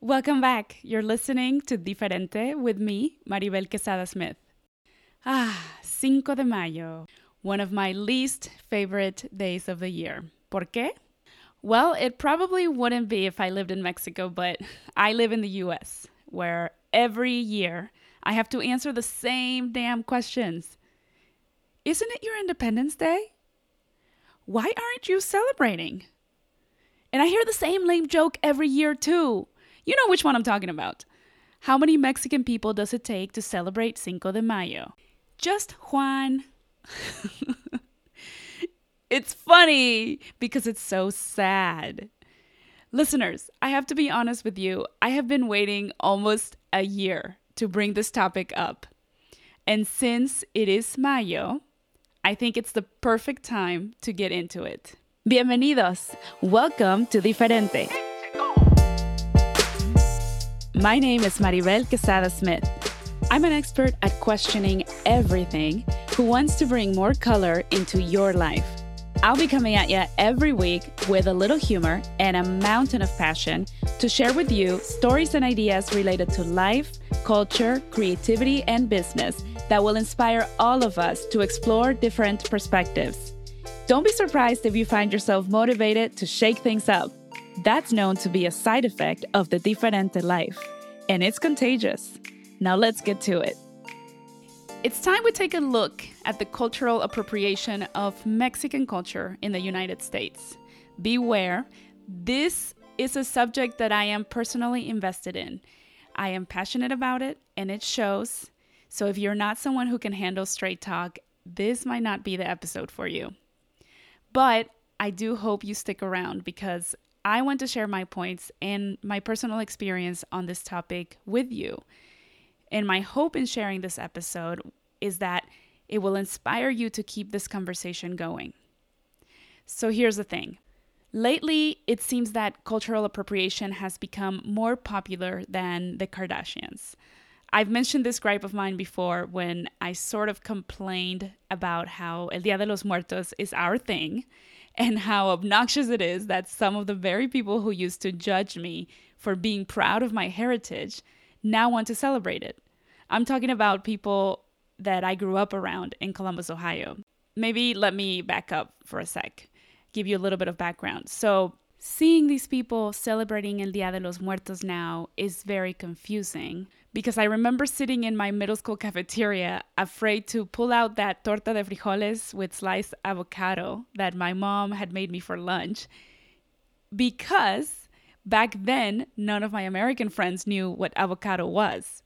Welcome back. You're listening to Diferente with me, Maribel Quesada Smith. Ah, Cinco de Mayo, one of my least favorite days of the year. ¿Por qué? Well, it probably wouldn't be if I lived in Mexico, but I live in the US, where every year I have to answer the same damn questions. Isn't it your Independence Day? Why aren't you celebrating? And I hear the same lame joke every year, too. You know which one I'm talking about. How many Mexican people does it take to celebrate Cinco de Mayo? Just Juan. it's funny because it's so sad. Listeners, I have to be honest with you. I have been waiting almost a year to bring this topic up. And since it is Mayo, I think it's the perfect time to get into it. Bienvenidos. Welcome to Diferente. My name is Maribel Quesada Smith. I'm an expert at questioning everything who wants to bring more color into your life. I'll be coming at you every week with a little humor and a mountain of passion to share with you stories and ideas related to life, culture, creativity, and business that will inspire all of us to explore different perspectives. Don't be surprised if you find yourself motivated to shake things up. That's known to be a side effect of the diferente life, and it's contagious. Now let's get to it. It's time we take a look at the cultural appropriation of Mexican culture in the United States. Beware, this is a subject that I am personally invested in. I am passionate about it, and it shows. So if you're not someone who can handle straight talk, this might not be the episode for you. But I do hope you stick around because I want to share my points and my personal experience on this topic with you. And my hope in sharing this episode is that it will inspire you to keep this conversation going. So here's the thing. Lately, it seems that cultural appropriation has become more popular than the Kardashians. I've mentioned this gripe of mine before when I sort of complained about how El Dia de los Muertos is our thing and how obnoxious it is that some of the very people who used to judge me for being proud of my heritage now want to celebrate it. I'm talking about people that I grew up around in Columbus, Ohio. Maybe let me back up for a sec, give you a little bit of background. So, seeing these people celebrating El Dia de los Muertos now is very confusing because I remember sitting in my middle school cafeteria afraid to pull out that torta de frijoles with sliced avocado that my mom had made me for lunch because back then none of my American friends knew what avocado was.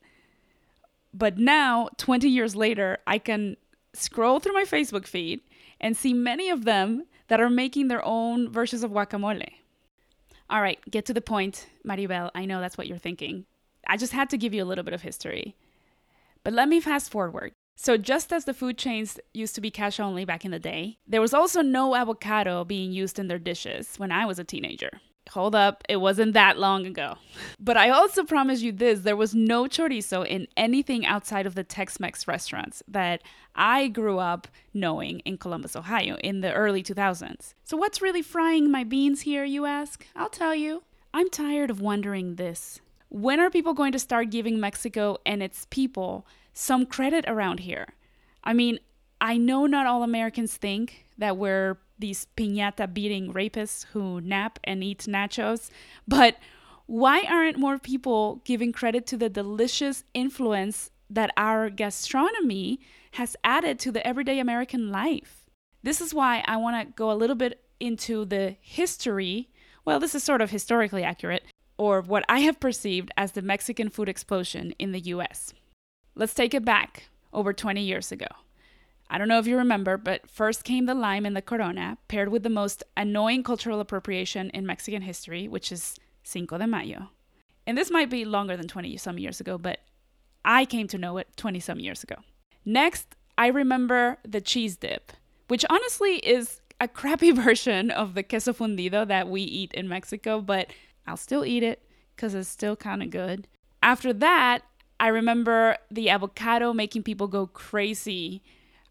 But now, 20 years later, I can scroll through my Facebook feed and see many of them that are making their own versions of guacamole. All right, get to the point, Maribel. I know that's what you're thinking. I just had to give you a little bit of history. But let me fast forward. So, just as the food chains used to be cash only back in the day, there was also no avocado being used in their dishes when I was a teenager. Hold up, it wasn't that long ago. But I also promise you this there was no chorizo in anything outside of the Tex Mex restaurants that I grew up knowing in Columbus, Ohio in the early 2000s. So, what's really frying my beans here, you ask? I'll tell you. I'm tired of wondering this. When are people going to start giving Mexico and its people some credit around here? I mean, I know not all Americans think that we're these piñata beating rapists who nap and eat nachos, but why aren't more people giving credit to the delicious influence that our gastronomy has added to the everyday American life? This is why I want to go a little bit into the history. Well, this is sort of historically accurate or what I have perceived as the Mexican food explosion in the US. Let's take it back over 20 years ago. I don't know if you remember, but first came the lime and the corona, paired with the most annoying cultural appropriation in Mexican history, which is Cinco de Mayo. And this might be longer than 20 some years ago, but I came to know it 20 some years ago. Next, I remember the cheese dip, which honestly is a crappy version of the queso fundido that we eat in Mexico, but I'll still eat it because it's still kind of good. After that, I remember the avocado making people go crazy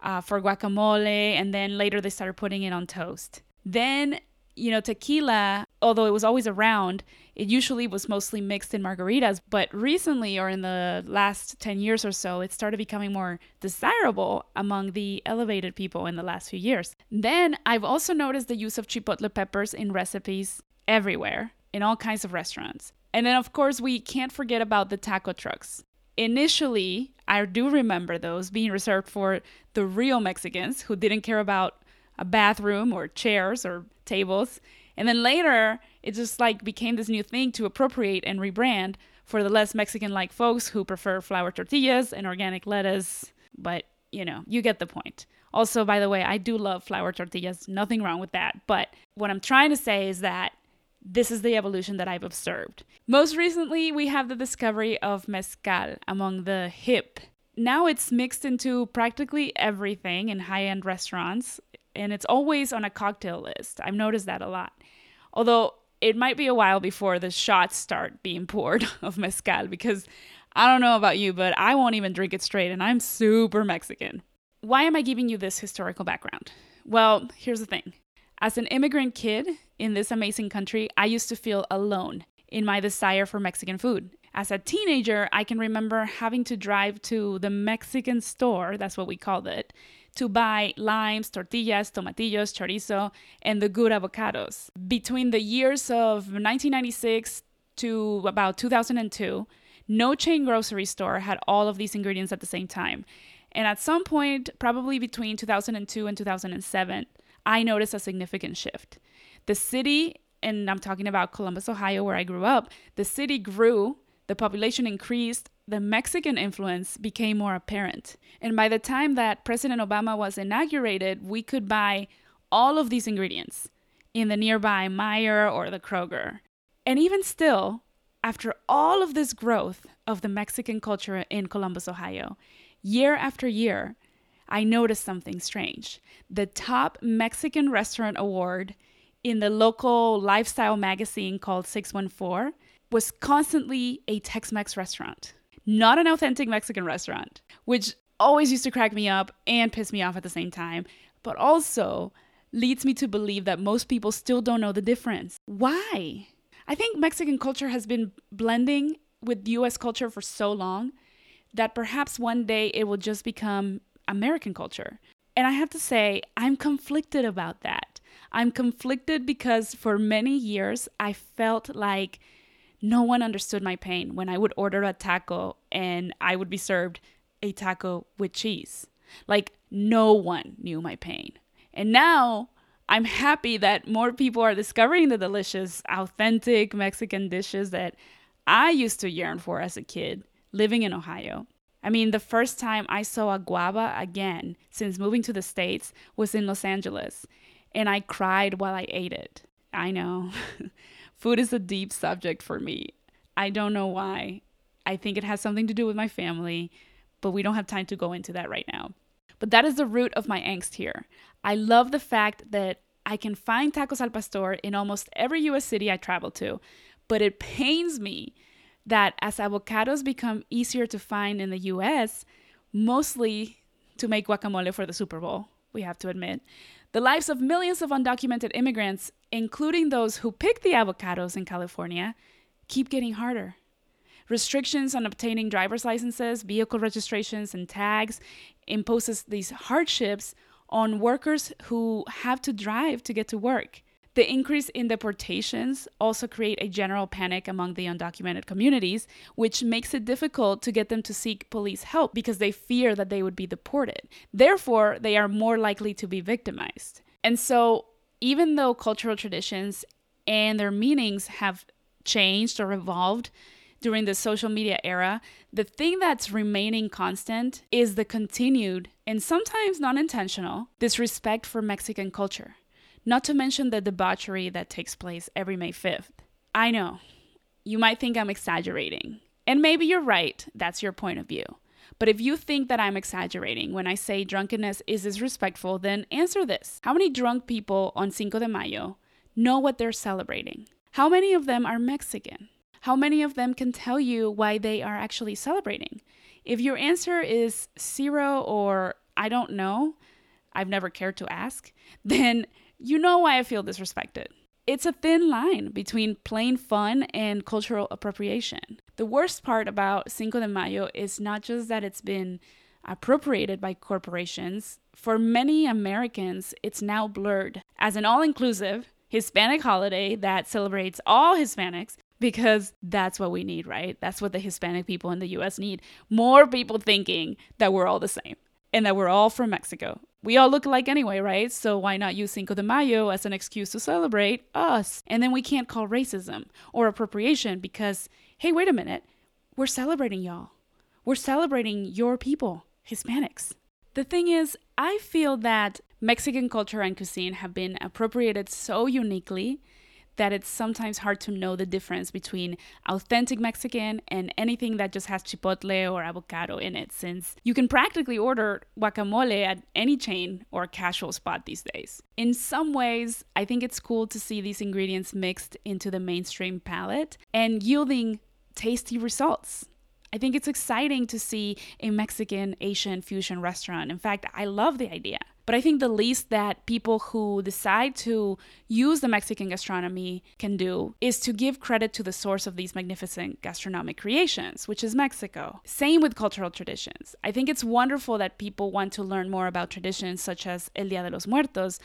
uh, for guacamole, and then later they started putting it on toast. Then you know, tequila, although it was always around, it usually was mostly mixed in margaritas. But recently, or in the last 10 years or so, it started becoming more desirable among the elevated people in the last few years. Then I've also noticed the use of chipotle peppers in recipes everywhere, in all kinds of restaurants. And then, of course, we can't forget about the taco trucks. Initially, I do remember those being reserved for the real Mexicans who didn't care about a bathroom or chairs or tables. And then later, it just like became this new thing to appropriate and rebrand for the less Mexican like folks who prefer flour tortillas and organic lettuce. But, you know, you get the point. Also, by the way, I do love flour tortillas, nothing wrong with that. But what I'm trying to say is that this is the evolution that I've observed. Most recently, we have the discovery of mezcal among the hip. Now it's mixed into practically everything in high end restaurants, and it's always on a cocktail list. I've noticed that a lot. Although it might be a while before the shots start being poured of mezcal because I don't know about you, but I won't even drink it straight, and I'm super Mexican. Why am I giving you this historical background? Well, here's the thing. As an immigrant kid in this amazing country, I used to feel alone in my desire for Mexican food. As a teenager, I can remember having to drive to the Mexican store, that's what we called it, to buy limes, tortillas, tomatillos, chorizo, and the good avocados. Between the years of 1996 to about 2002, no chain grocery store had all of these ingredients at the same time. And at some point, probably between 2002 and 2007, I noticed a significant shift. The city, and I'm talking about Columbus, Ohio, where I grew up, the city grew, the population increased, the Mexican influence became more apparent. And by the time that President Obama was inaugurated, we could buy all of these ingredients in the nearby Meijer or the Kroger. And even still, after all of this growth of the Mexican culture in Columbus, Ohio, year after year, I noticed something strange. The top Mexican restaurant award in the local lifestyle magazine called 614 was constantly a Tex Mex restaurant not an authentic Mexican restaurant, which always used to crack me up and piss me off at the same time, but also leads me to believe that most people still don't know the difference. Why? I think Mexican culture has been blending with US culture for so long that perhaps one day it will just become American culture. And I have to say, I'm conflicted about that. I'm conflicted because for many years I felt like no one understood my pain when I would order a taco and I would be served a taco with cheese. Like, no one knew my pain. And now I'm happy that more people are discovering the delicious, authentic Mexican dishes that I used to yearn for as a kid living in Ohio. I mean, the first time I saw a guava again since moving to the States was in Los Angeles, and I cried while I ate it. I know. Food is a deep subject for me. I don't know why. I think it has something to do with my family, but we don't have time to go into that right now. But that is the root of my angst here. I love the fact that I can find tacos al pastor in almost every US city I travel to, but it pains me that as avocados become easier to find in the US, mostly to make guacamole for the Super Bowl, we have to admit, the lives of millions of undocumented immigrants, including those who pick the avocados in California, keep getting harder. Restrictions on obtaining driver's licenses, vehicle registrations, and tags imposes these hardships on workers who have to drive to get to work. The increase in deportations also create a general panic among the undocumented communities, which makes it difficult to get them to seek police help because they fear that they would be deported. Therefore, they are more likely to be victimized. And so, even though cultural traditions and their meanings have changed or evolved during the social media era, the thing that's remaining constant is the continued and sometimes non intentional disrespect for Mexican culture not to mention the debauchery that takes place every May 5th. I know, you might think I'm exaggerating, and maybe you're right, that's your point of view. But if you think that I'm exaggerating when I say drunkenness is disrespectful, then answer this. How many drunk people on Cinco de Mayo know what they're celebrating? How many of them are Mexican? How many of them can tell you why they are actually celebrating? If your answer is zero or I don't know, I've never cared to ask, then you know why I feel disrespected. it's a thin line between plain fun and cultural appropriation. The worst part about Cinco de Mayo is not just that it's been appropriated by corporations, for many Americans, it's now blurred as an all inclusive Hispanic holiday that celebrates all Hispanics because that's what we need, right? That's what the Hispanic people in the US need. More people thinking that we're all the same and that we're all from Mexico. We all look alike anyway, right? So why not use Cinco de Mayo as an excuse to celebrate us? And then we can't call racism or appropriation because, hey, wait a minute, we're celebrating y'all. We're celebrating your people, Hispanics. The thing is, I feel that Mexican culture and cuisine have been appropriated so uniquely that it's sometimes hard to know the difference between authentic Mexican and anything that just has chipotle or avocado in it, since you can practically order guacamole at any chain or casual spot these days. In some ways, I think it's cool to see these ingredients mixed into the mainstream palate and yielding tasty results. I think it's exciting to see a Mexican Asian fusion restaurant. In fact, I love the idea. But I think the least that people who decide to use the Mexican gastronomy can do is to give credit to the source of these magnificent gastronomic creations, which is Mexico. Same with cultural traditions. I think it's wonderful that people want to learn more about traditions such as El Dia de los Muertos,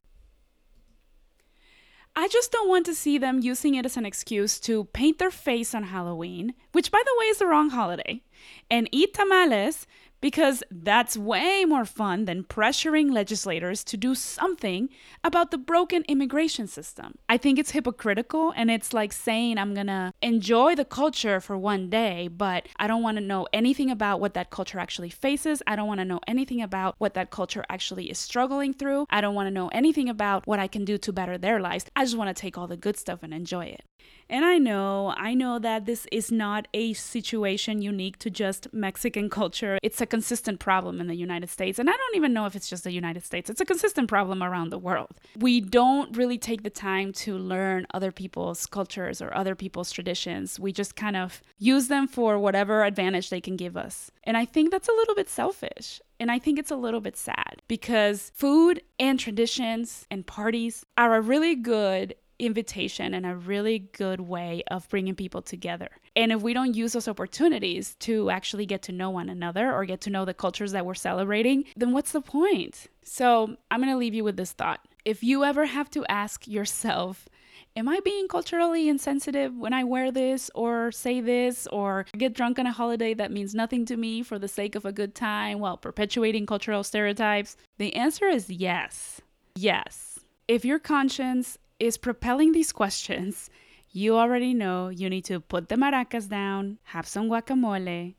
I just don't want to see them using it as an excuse to paint their face on Halloween, which by the way is the wrong holiday, and eat tamales because that's way more fun than pressuring legislators to do something about the broken immigration system. I think it's hypocritical and it's like saying I'm gonna enjoy the culture for one day, but I don't wanna know anything about what that culture actually faces. I don't wanna know anything about what that culture actually is struggling through. I don't wanna know anything about what I can do to better their lives. I just wanna take all the good stuff and enjoy it. And I know, I know that this is not a situation unique to just Mexican culture. It's a consistent problem in the United States. And I don't even know if it's just the United States, it's a consistent problem around the world. We don't really take the time to learn other people's cultures or other people's traditions. We just kind of use them for whatever advantage they can give us. And I think that's a little bit selfish. And I think it's a little bit sad because food and traditions and parties are a really good invitation and a really good way of bringing people together. And if we don't use those opportunities to actually get to know one another or get to know the cultures that we're celebrating, then what's the point? So I'm going to leave you with this thought. If you ever have to ask yourself, Am I being culturally insensitive when I wear this or say this or get drunk on a holiday that means nothing to me for the sake of a good time while perpetuating cultural stereotypes? The answer is yes. Yes. If your conscience is propelling these questions, you already know you need to put the maracas down, have some guacamole,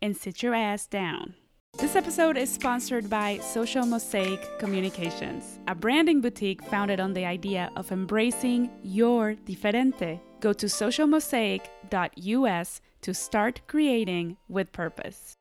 and sit your ass down. This episode is sponsored by Social Mosaic Communications, a branding boutique founded on the idea of embracing your diferente. Go to socialmosaic.us to start creating with purpose.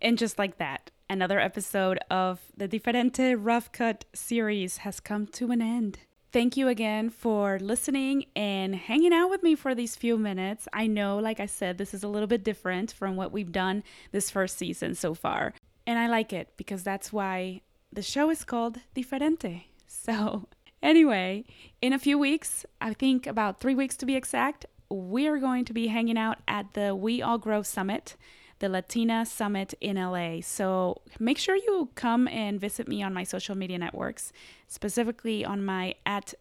And just like that, another episode of the Diferente Rough Cut series has come to an end. Thank you again for listening and hanging out with me for these few minutes. I know, like I said, this is a little bit different from what we've done this first season so far. And I like it because that's why the show is called Diferente. So, anyway, in a few weeks, I think about three weeks to be exact, we are going to be hanging out at the We All Grow Summit the Latina Summit in LA. So make sure you come and visit me on my social media networks, specifically on my at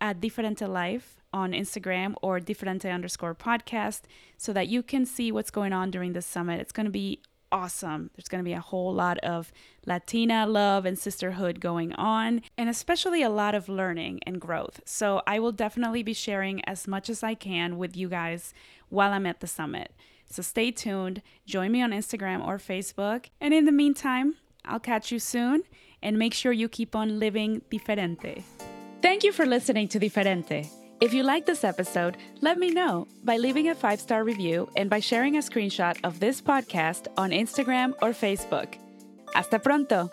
at Diferente Life on Instagram or Diferente underscore podcast, so that you can see what's going on during the summit. It's going to be awesome. There's going to be a whole lot of Latina love and sisterhood going on, and especially a lot of learning and growth. So I will definitely be sharing as much as I can with you guys while I'm at the summit. So stay tuned. Join me on Instagram or Facebook. And in the meantime, I'll catch you soon and make sure you keep on living diferente. Thank you for listening to Diferente. If you like this episode, let me know by leaving a five star review and by sharing a screenshot of this podcast on Instagram or Facebook. Hasta pronto!